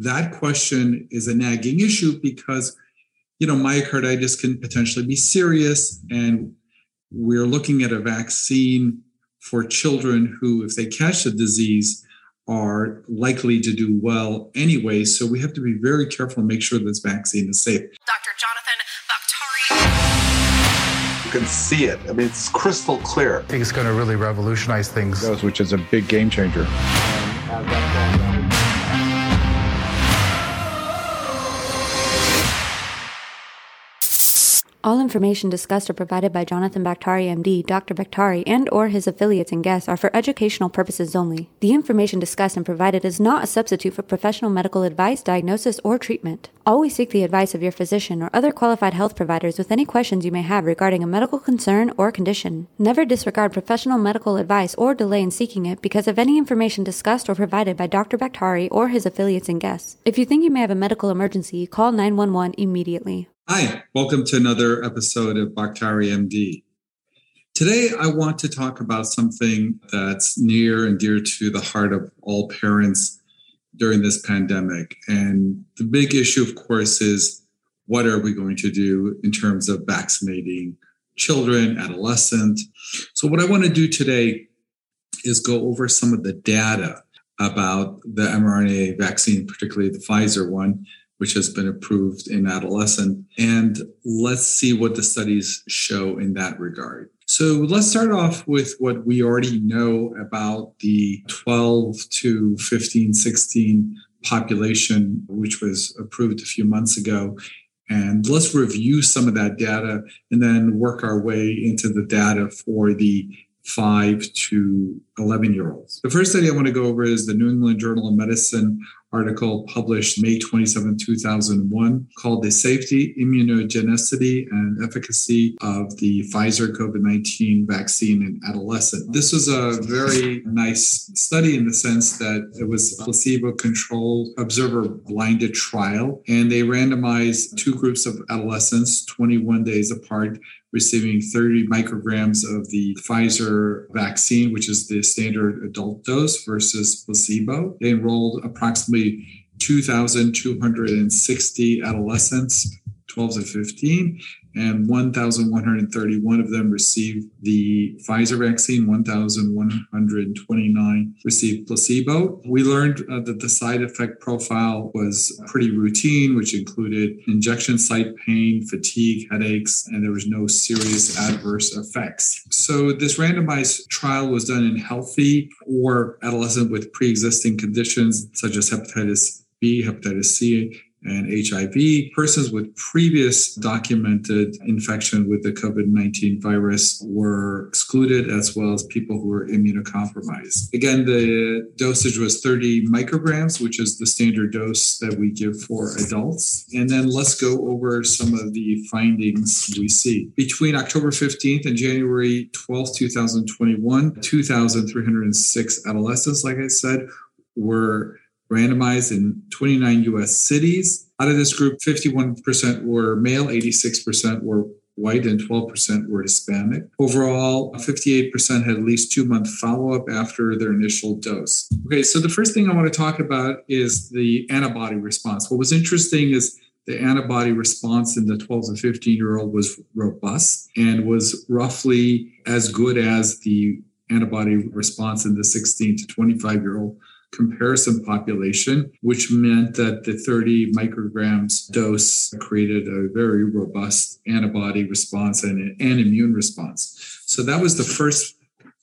that question is a nagging issue because, you know, myocarditis can potentially be serious. And we're looking at a vaccine for children who, if they catch the disease, are likely to do well anyway. So we have to be very careful and make sure this vaccine is safe. Dr. Jonathan Bakhtari. You can see it. I mean, it's crystal clear. I think it's going to really revolutionize things. Which is a big game changer. All information discussed or provided by Jonathan Bakhtari, MD, Dr. Bakhtari, and or his affiliates and guests are for educational purposes only. The information discussed and provided is not a substitute for professional medical advice, diagnosis, or treatment. Always seek the advice of your physician or other qualified health providers with any questions you may have regarding a medical concern or condition. Never disregard professional medical advice or delay in seeking it because of any information discussed or provided by Dr. Bakhtari or his affiliates and guests. If you think you may have a medical emergency, call 911 immediately. Hi, welcome to another episode of Bakhtari MD. Today, I want to talk about something that's near and dear to the heart of all parents during this pandemic. And the big issue, of course, is what are we going to do in terms of vaccinating children, adolescents? So, what I want to do today is go over some of the data about the mRNA vaccine, particularly the Pfizer one, which has been approved in adolescent. And let's see what the studies show in that regard. So let's start off with what we already know about the 12 to 15, 16 population, which was approved a few months ago. And let's review some of that data and then work our way into the data for the 5 to 11 year olds. The first study I want to go over is the New England Journal of Medicine article published May 27, 2001, called The Safety, Immunogenicity, and Efficacy of the Pfizer COVID 19 Vaccine in Adolescents. This was a very nice study in the sense that it was a placebo controlled, observer blinded trial, and they randomized two groups of adolescents 21 days apart receiving 30 micrograms of the Pfizer vaccine, which is the standard adult dose, versus placebo. They enrolled approximately 2,260 adolescents, 12 to 15, and 1,131 of them received the Pfizer vaccine, 1,129 received placebo. We learned uh, that the side effect profile was pretty routine, which included injection site pain, fatigue, headaches, and there was no serious adverse effects. So, this randomized trial was done in healthy or adolescent with pre existing conditions such as hepatitis B, hepatitis C, and HIV. Persons with previous documented infection with the COVID 19 virus were excluded, as well as people who were immunocompromised. Again, the dosage was 30 micrograms, which is the standard dose that we give for adults. And then let's go over some of the findings we see. Between October 15th and January 12th, 2021, 2,306 adolescents, like I said, were randomized in 29 US cities. Out of this group, 51% were male, 86% were white, and 12% were Hispanic. Overall, 58% had at least two month follow up after their initial dose. Okay, so the first thing I want to talk about is the antibody response. What was interesting is the antibody response in the 12 to 15 year old was robust and was roughly as good as the antibody response in the 16 to 25 year old comparison population, which meant that the 30 micrograms dose created a very robust antibody response and an immune response. So that was the first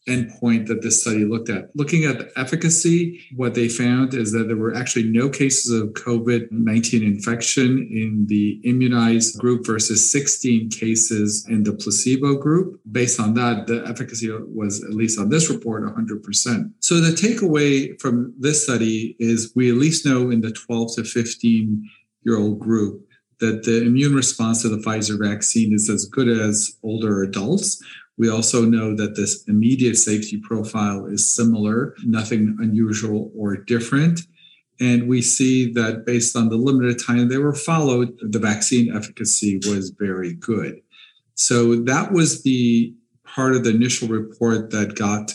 endpoint that this study looked at. Looking at the efficacy, what they found is that there were actually no cases of COVID 19 infection in the immunized group versus 16 cases in the placebo group. Based on that, the efficacy was, at least on this report, 100%. So the takeaway from this study is we at least know in the 12 to 15 year old group that the immune response to the Pfizer vaccine is as good as older adults. We also know that this immediate safety profile is similar, nothing unusual or different. And we see that based on the limited time they were followed, the vaccine efficacy was very good. So that was the part of the initial report that got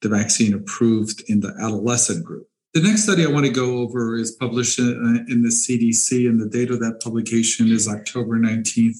the vaccine approved in the adolescent group. The next study I want to go over is published in, in the CDC, and the date of that publication is October 19th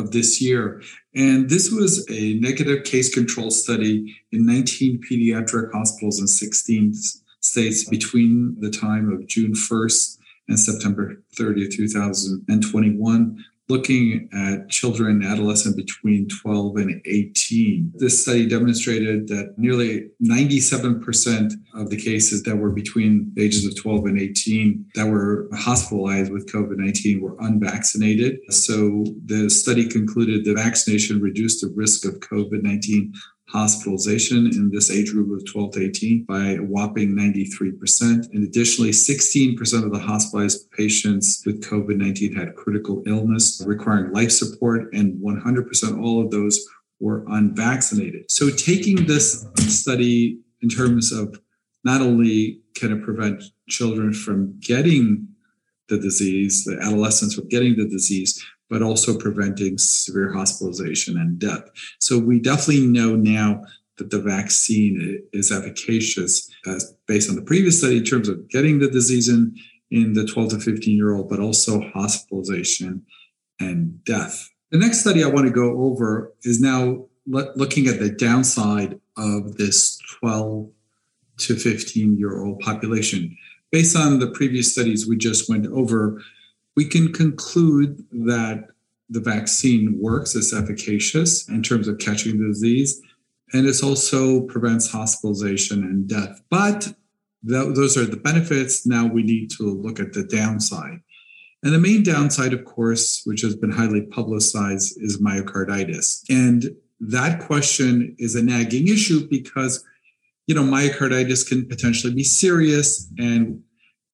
of this year. And this was a negative case control study in 19 pediatric hospitals in 16 states between the time of June 1st and September 30, 2021 looking at children and adolescents between 12 and 18. This study demonstrated that nearly 97% of the cases that were between the ages of 12 and 18 that were hospitalized with COVID 19 were unvaccinated. So the study concluded that vaccination reduced the risk of COVID 19 hospitalization in this age group of 12 to 18 by a whopping 93%. And additionally, 16% of the hospitalized patients with COVID 19 had critical illness requiring life support, and 100% all of those were unvaccinated. So, taking this study in terms of not only can it prevent children from getting the disease, the adolescents from getting the disease, but also preventing severe hospitalization and death. So we definitely know now that the vaccine is efficacious as based on the previous study in terms of getting the disease in, in the 12 to 15 year old, but also hospitalization and death. The next study I want to go over is now looking at the downside of this 12 to 15 year old population. Based on the previous studies we just went over, we can conclude that the vaccine works, it's efficacious in terms of catching the disease, and it also prevents hospitalization and death. But th- those are the benefits. Now we need to look at the downside. And the main downside, of course, which has been highly publicized, is myocarditis. And that question is a nagging issue because, you know, myocarditis can potentially be serious. And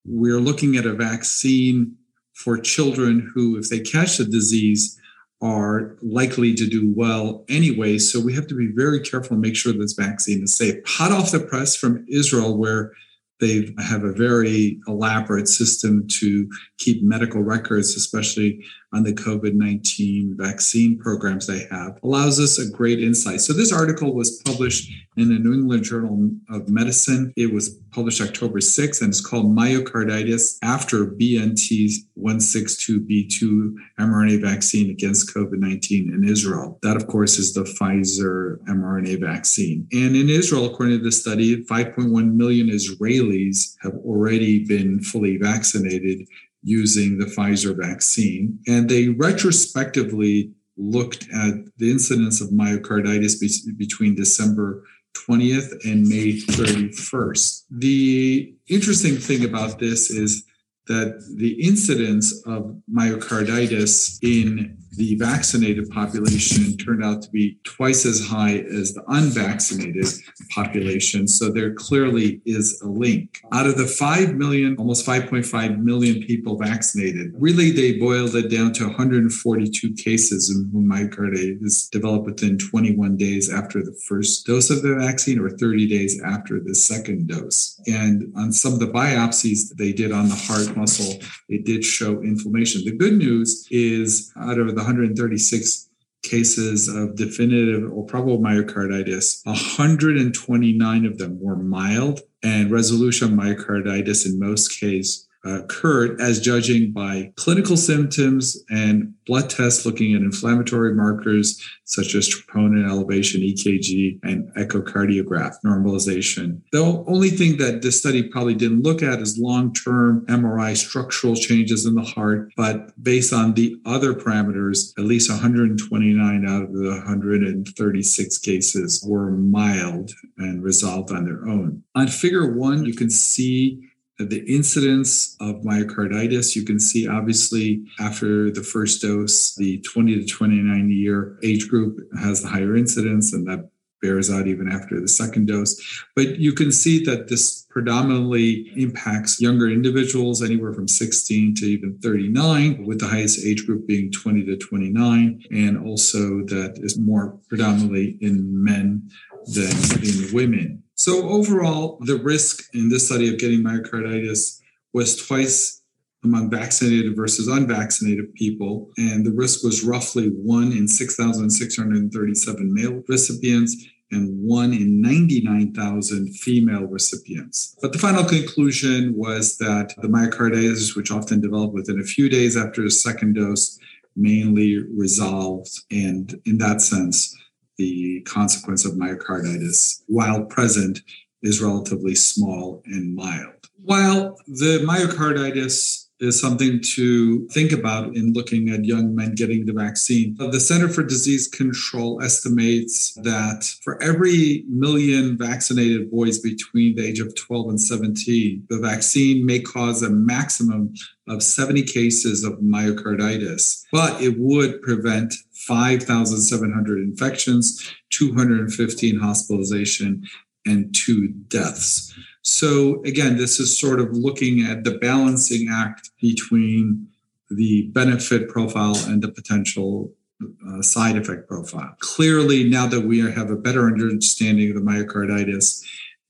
we're looking at a vaccine for children who, if they catch the disease, are likely to do well anyway. So we have to be very careful and make sure this vaccine is safe. Hot off the press from Israel, where they have a very elaborate system to keep medical records, especially on the COVID 19 vaccine programs they have, allows us a great insight. So, this article was published in the New England Journal of Medicine. It was published October 6th and it's called Myocarditis After BNT 162b2 mRNA Vaccine Against COVID 19 in Israel. That, of course, is the Pfizer mRNA vaccine. And in Israel, according to the study, 5.1 million Israelis have already been fully vaccinated using the Pfizer vaccine. And they retrospectively looked at the incidence of myocarditis be- between December 20th and May 31st. The interesting thing about this is that the incidence of myocarditis in the vaccinated population turned out to be twice as high as the unvaccinated population. So there clearly is a link. Out of the 5 million, almost 5.5 million people vaccinated, really they boiled it down to 142 cases in whom myocarditis developed within 21 days after the first dose of the vaccine or 30 days after the second dose. And on some of the biopsies they did on the heart muscle, it did show inflammation. The good news is out of the 136 cases of definitive or probable myocarditis, 129 of them were mild, and resolution of myocarditis in most cases Uh, occurred as judging by clinical symptoms and blood tests looking at inflammatory markers such as troponin elevation, EKG, and echocardiograph normalization. The only thing that this study probably didn't look at is long term MRI structural changes in the heart, but based on the other parameters, at least 129 out of the 136 cases were mild and resolved on their own. On figure one, you can see the incidence of myocarditis. You can see obviously after the first dose, the 20 to 29 year age group has the higher incidence, and that bears out even after the second dose. But you can see that this predominantly impacts younger individuals, anywhere from 16 to even 39, with the highest age group being 20 to 29, and also that is more predominantly in men than in women. So overall, the risk in this study of getting myocarditis was twice among vaccinated versus unvaccinated people. And the risk was roughly one in 6,637 male recipients and one in 99,000 female recipients. But the final conclusion was that the myocarditis, which often developed within a few days after the second dose, mainly resolved. And in that sense, the consequence of myocarditis, while present, is relatively small and mild. While the myocarditis is something to think about in looking at young men getting the vaccine. The Center for Disease Control estimates that for every million vaccinated boys between the age of 12 and 17, the vaccine may cause a maximum of 70 cases of myocarditis, but it would prevent 5,700 infections, 215 hospitalization, and two deaths. So again, this is sort of looking at the balancing act between the benefit profile and the potential uh, side effect profile. Clearly, now that we have a better understanding of the myocarditis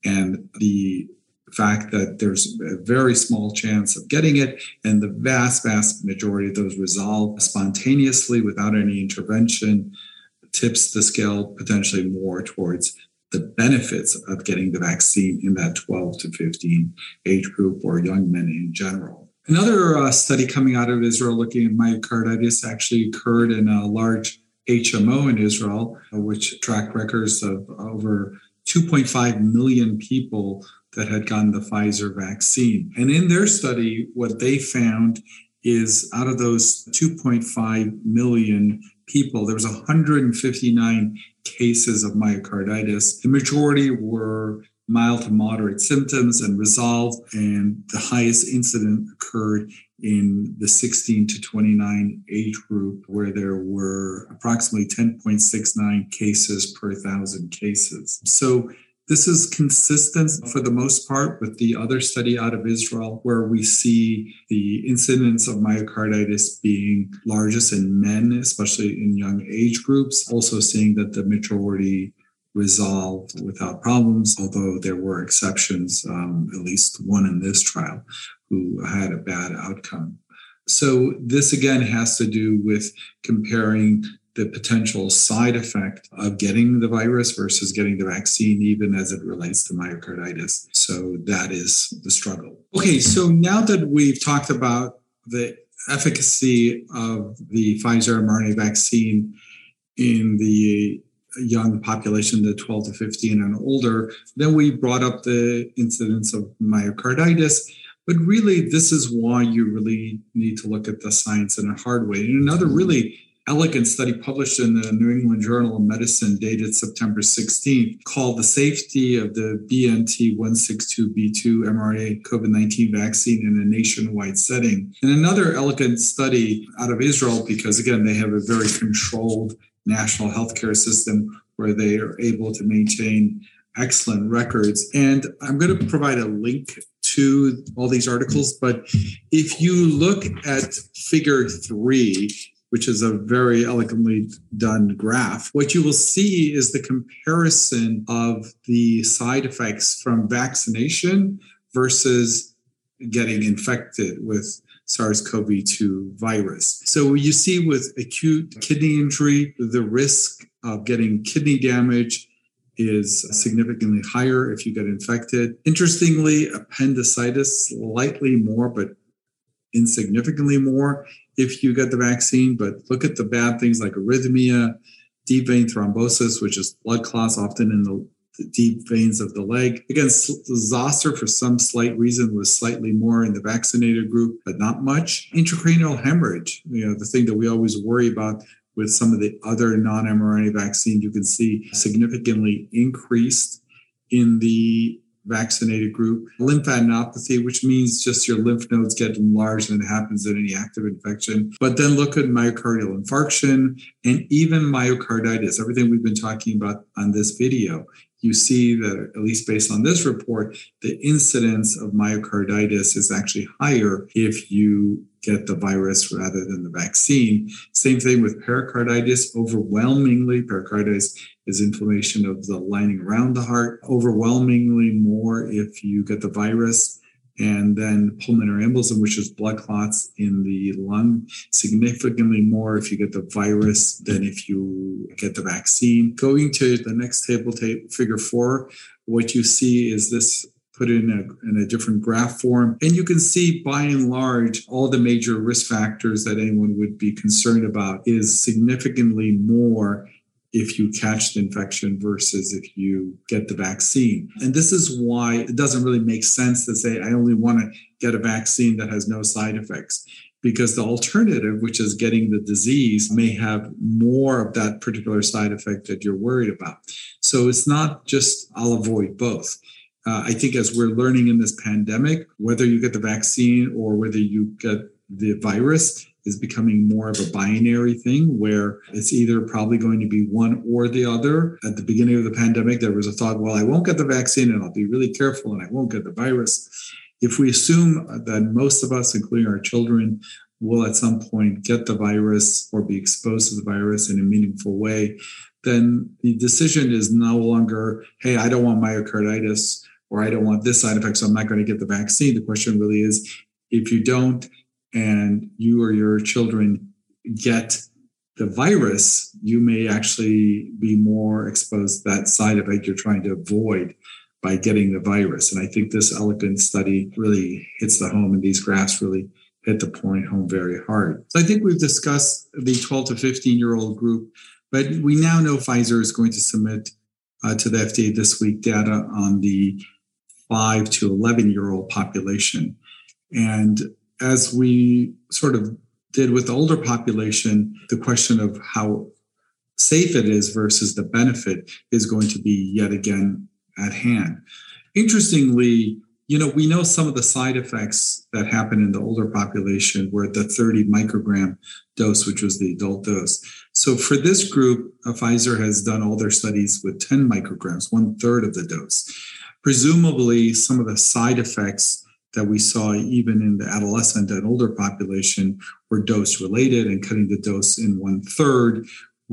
and the fact that there's a very small chance of getting it, and the vast, vast majority of those resolve spontaneously without any intervention, tips the scale potentially more towards the benefits of getting the vaccine in that 12 to 15 age group or young men in general. Another uh, study coming out of Israel looking at myocarditis actually occurred in a large HMO in Israel, uh, which tracked records of over 2.5 million people that had gotten the Pfizer vaccine. And in their study, what they found is out of those 2.5 million people, there was 159 cases of myocarditis. The majority were mild to moderate symptoms and resolved, and the highest incident occurred in the 16 to 29 age group, where there were approximately 10.69 cases per thousand cases. So this is consistent for the most part with the other study out of Israel, where we see the incidence of myocarditis being largest in men, especially in young age groups. Also, seeing that the majority resolved without problems, although there were exceptions, um, at least one in this trial, who had a bad outcome. So, this again has to do with comparing the potential side effect of getting the virus versus getting the vaccine, even as it relates to myocarditis. So that is the struggle. Okay, so now that we've talked about the efficacy of the Pfizer mRNA vaccine in the young population, the 12 to 15 and older, then we brought up the incidence of myocarditis. But really, this is why you really need to look at the science in a hard way. And another really elegant study published in the New England Journal of Medicine dated September 16th called The Safety of the BNT 162b2 mRNA COVID 19 Vaccine in a Nationwide Setting. And another elegant study out of Israel, because again, they have a very controlled national healthcare system where they are able to maintain excellent records. And I'm going to provide a link to all these articles. But if you look at figure three, which is a very elegantly done graph, what you will see is the comparison of the side effects from vaccination versus getting infected with SARS CoV 2 virus. So, you see with acute kidney injury, the risk of getting kidney damage is significantly higher if you get infected. Interestingly, appendicitis slightly more, but insignificantly more if you get the vaccine, but look at the bad things like arrhythmia, deep vein thrombosis, which is blood clots often in the deep veins of the leg. Again, zoster for some slight reason was slightly more in the vaccinated group, but not much. Intracranial hemorrhage, you know, the thing that we always worry about with some of the other non-mRNA vaccines, you can see significantly increased in the vaccinated group. Lymphadenopathy, which means just your lymph nodes get enlarged and it happens in any active infection. But then look at myocardial infarction and even myocarditis, everything we've been talking about on this video. You see that, at least based on this report, the incidence of myocarditis is actually higher if you get the virus rather than the vaccine. Same thing with pericarditis. Overwhelmingly, pericarditis is inflammation of the lining around the heart. Overwhelmingly more if you get the virus and then pulmonary embolism, which is blood clots in the lung, significantly more if you get the virus than if you get the vaccine. Going to the next table, figure four, what you see is this put in a, in a different graph form. And you can see by and large, all the major risk factors that anyone would be concerned about is significantly more if you catch the infection versus if you get the vaccine. And this is why it doesn't really make sense to say, I only want to get a vaccine that has no side effects. Because the alternative, which is getting the disease, may have more of that particular side effect that you're worried about. So it's not just, I'll avoid both. Uh, I think as we're learning in this pandemic, whether you get the vaccine or whether you get the virus, is becoming more of a binary thing where it's either probably going to be one or the other. At the beginning of the pandemic, there was a thought, well, I won't get the vaccine and I'll be really careful and I won't get the virus. If we assume that most of us, including our children, will at some point get the virus or be exposed to the virus in a meaningful way, then the decision is no longer, hey, I don't want myocarditis or I don't want this side effect, so I'm not going to get the vaccine. The question really is if you don't, and you or your children get the virus, you may actually be more exposed to that side effect you're trying to avoid by getting the virus. And I think this elegant study really hits the home, and these graphs really hit the point home very hard. So I think we've discussed the 12 to 15 year old group, but we now know Pfizer is going to submit uh, to the FDA this week data on the 5 to 11 year old population. And as we sort of did with the older population, the question of how safe it is versus the benefit is going to be yet again at hand. Interestingly, you know, we know some of the side effects that happen in the older population were at the 30 microgram dose, which was the adult dose. So for this group, uh, Pfizer has done all their studies with 10 micrograms, one third of the dose. Presumably, some of the side effects that we saw even in the adolescent and older population were dose related and cutting the dose in one third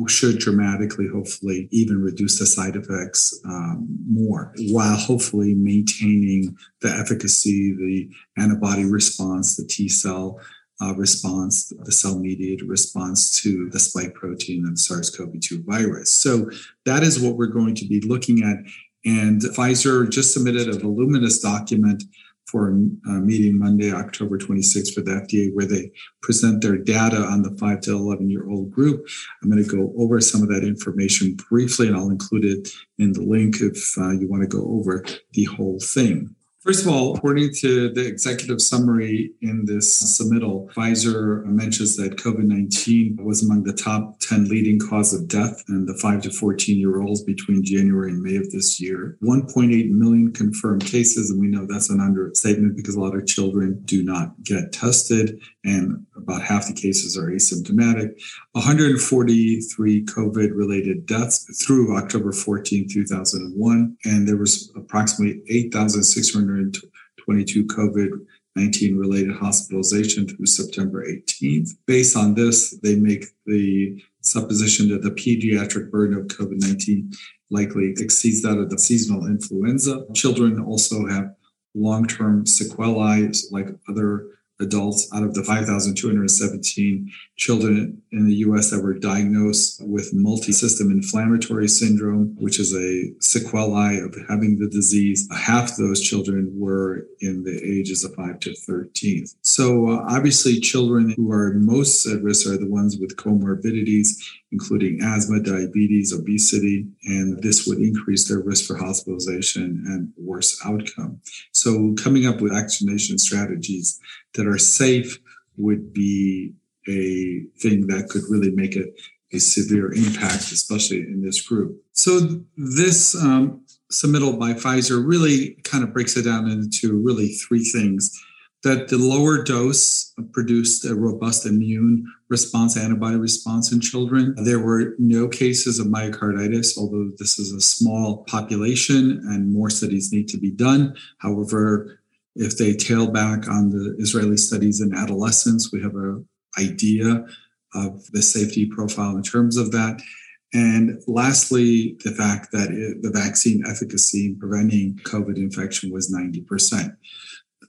should dramatically, hopefully, even reduce the side effects um, more, while hopefully maintaining the efficacy, the antibody response, the T cell uh, response, the cell mediated response to the spike protein of SARS CoV 2 virus. So, that is what we're going to be looking at. And Pfizer just submitted a voluminous document for a meeting Monday, October 26th for the FDA, where they present their data on the 5 to 11 year old group. I'm going to go over some of that information briefly, and I'll include it in the link if uh, you want to go over the whole thing. First of all, according to the executive summary in this submittal, Pfizer mentions that COVID 19 was among the top 10 leading cause of death in the 5 to 14 year olds between January and May of this year. 1.8 million confirmed cases, and we know that's an understatement because a lot of children do not get tested, and about half the cases are asymptomatic. 143 COVID related deaths through October 14, 2001, and there was approximately 8,622 COVID 19 related hospitalization through September 18th. Based on this, they make the supposition that the pediatric burden of COVID 19 likely exceeds that of the seasonal influenza. Children also have long term sequelae like other adults out of the 5,217 children in the US that were diagnosed with multisystem inflammatory syndrome, which is a sequelae of having the disease. Half those children were in the ages of 5 to 13. So, uh, obviously, children who are most at risk are the ones with comorbidities, including asthma, diabetes, obesity, and this would increase their risk for hospitalization and worse outcome. So, coming up with vaccination strategies that are safe would be a thing that could really make it a severe impact, especially in this group. So this um, submittal by Pfizer really kind of breaks it down into really three things. That the lower dose produced a robust immune response, antibody response in children. There were no cases of myocarditis, although this is a small population and more studies need to be done. However, if they tail back on the Israeli studies in adolescents, we have an idea of the safety profile in terms of that. And lastly, the fact that it, the vaccine efficacy in preventing COVID infection was 90%.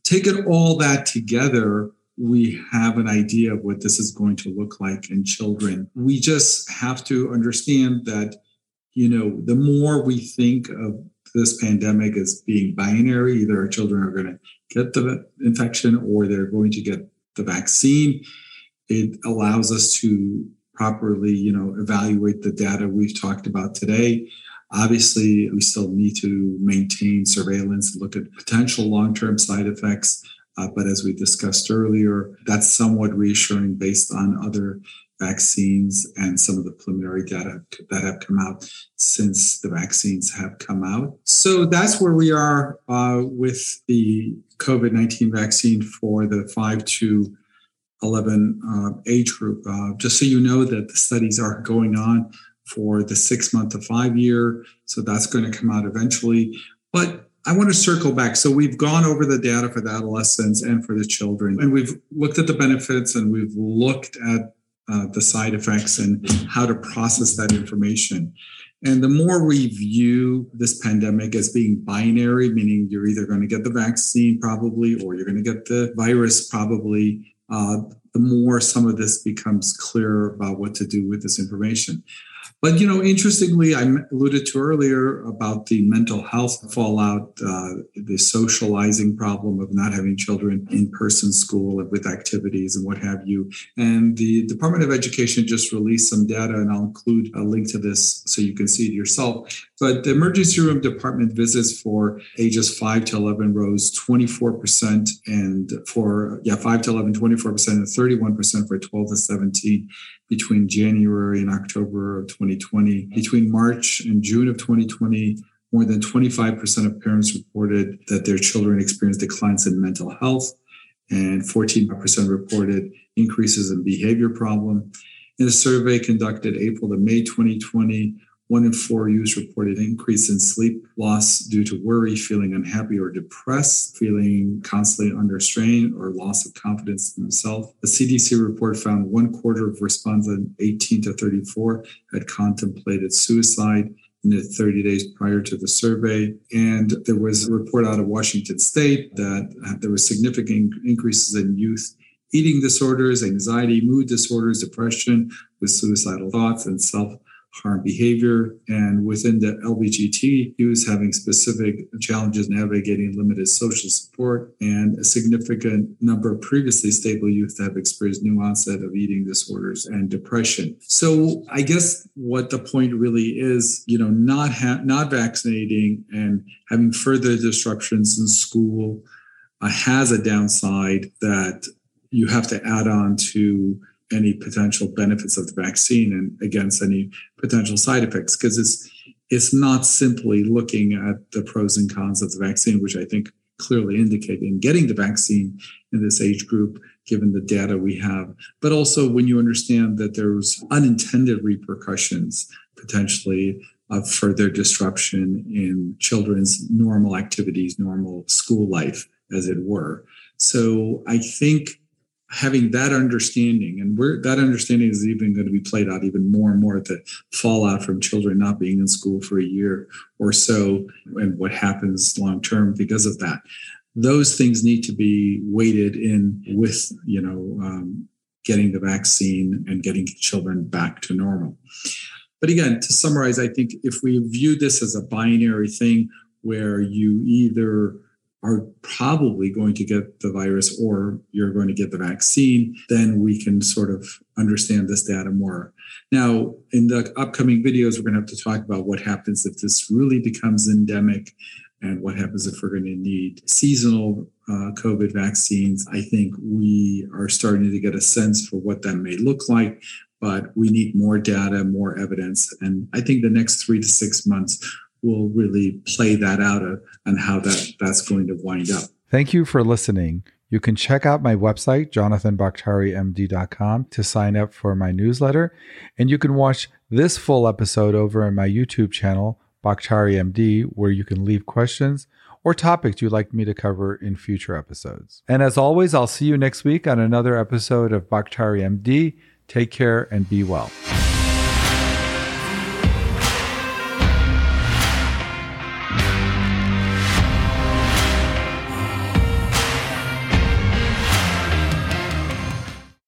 taking all that together, we have an idea of what this is going to look like in children. We just have to understand that, you know, the more we think of this pandemic as being binary, either our children are going to get the infection or they're going to get the vaccine, it allows us to properly, you know, evaluate the data we've talked about today. Obviously, we still need to maintain surveillance and look at potential long-term side effects. Uh, but as we discussed earlier, that's somewhat reassuring based on other vaccines and some of the preliminary data that have come out since the vaccines have come out. So that's where we are uh, with the COVID 19 vaccine for the 5 to 11 uh, age group. Uh, just so you know that the studies are going on for the six month to five year. So that's going to come out eventually. But I want to circle back. So we've gone over the data for the adolescents and for the children, and we've looked at the benefits and we've looked at uh, the side effects and how to process that information. And the more we view this pandemic as being binary, meaning you're either going to get the vaccine probably or you're going to get the virus probably, uh, the more some of this becomes clear about what to do with this information. But you know, interestingly, I alluded to earlier about the mental health fallout, uh, the socializing problem of not having children in person school with activities and what have you. And the Department of Education just released some data, and I'll include a link to this so you can see it yourself. But the emergency room department visits for ages 5 to 11 rose 24%, and for, yeah, 5 to 11, 24%, and 31% for 12 to 17 between January and October of 2020. Between March and June of 2020, more than 25% of parents reported that their children experienced declines in mental health, and 14% reported increases in behavior problem. In a survey conducted April to May 2020, one in four youths reported increase in sleep loss due to worry, feeling unhappy or depressed, feeling constantly under strain, or loss of confidence in themselves. The CDC report found one quarter of respondents 18 to 34 had contemplated suicide in the 30 days prior to the survey. And there was a report out of Washington state that there were significant increases in youth eating disorders, anxiety, mood disorders, depression with suicidal thoughts, and self harm behavior. And within the LBGT, youth having specific challenges navigating limited social support, and a significant number of previously stable youth have experienced new onset of eating disorders and depression. So I guess what the point really is, you know, not ha- not vaccinating and having further disruptions in school uh, has a downside that you have to add on to any potential benefits of the vaccine and against any potential side effects because it's it's not simply looking at the pros and cons of the vaccine which i think clearly indicate in getting the vaccine in this age group given the data we have. But also when you understand that there's unintended repercussions potentially of further disruption in children's normal activities normal school life as it were. So i think having that understanding and that understanding is even going to be played out even more and more at the fallout from children not being in school for a year or so and what happens long term because of that. Those things need to be weighted in with you know um, getting the vaccine and getting children back to normal. But again to summarize i think if we view this as a binary thing where you either are probably going to get the virus or you're going to get the vaccine, then we can sort of understand this data more. Now, in the upcoming videos, we're going to have to talk about what happens if this really becomes endemic and what happens if we're going to need seasonal uh, COVID vaccines. I think we are starting to get a sense for what that may look like, but we need more data, more evidence. And I think the next three to six months will really play that out uh, and how that that's going to wind up. Thank you for listening. You can check out my website, jonathanbakhtarimd.com, to sign up for my newsletter. And you can watch this full episode over on my YouTube channel, Bakhtari MD, where you can leave questions or topics you'd like me to cover in future episodes. And as always, I'll see you next week on another episode of Bakhtari MD. Take care and be well.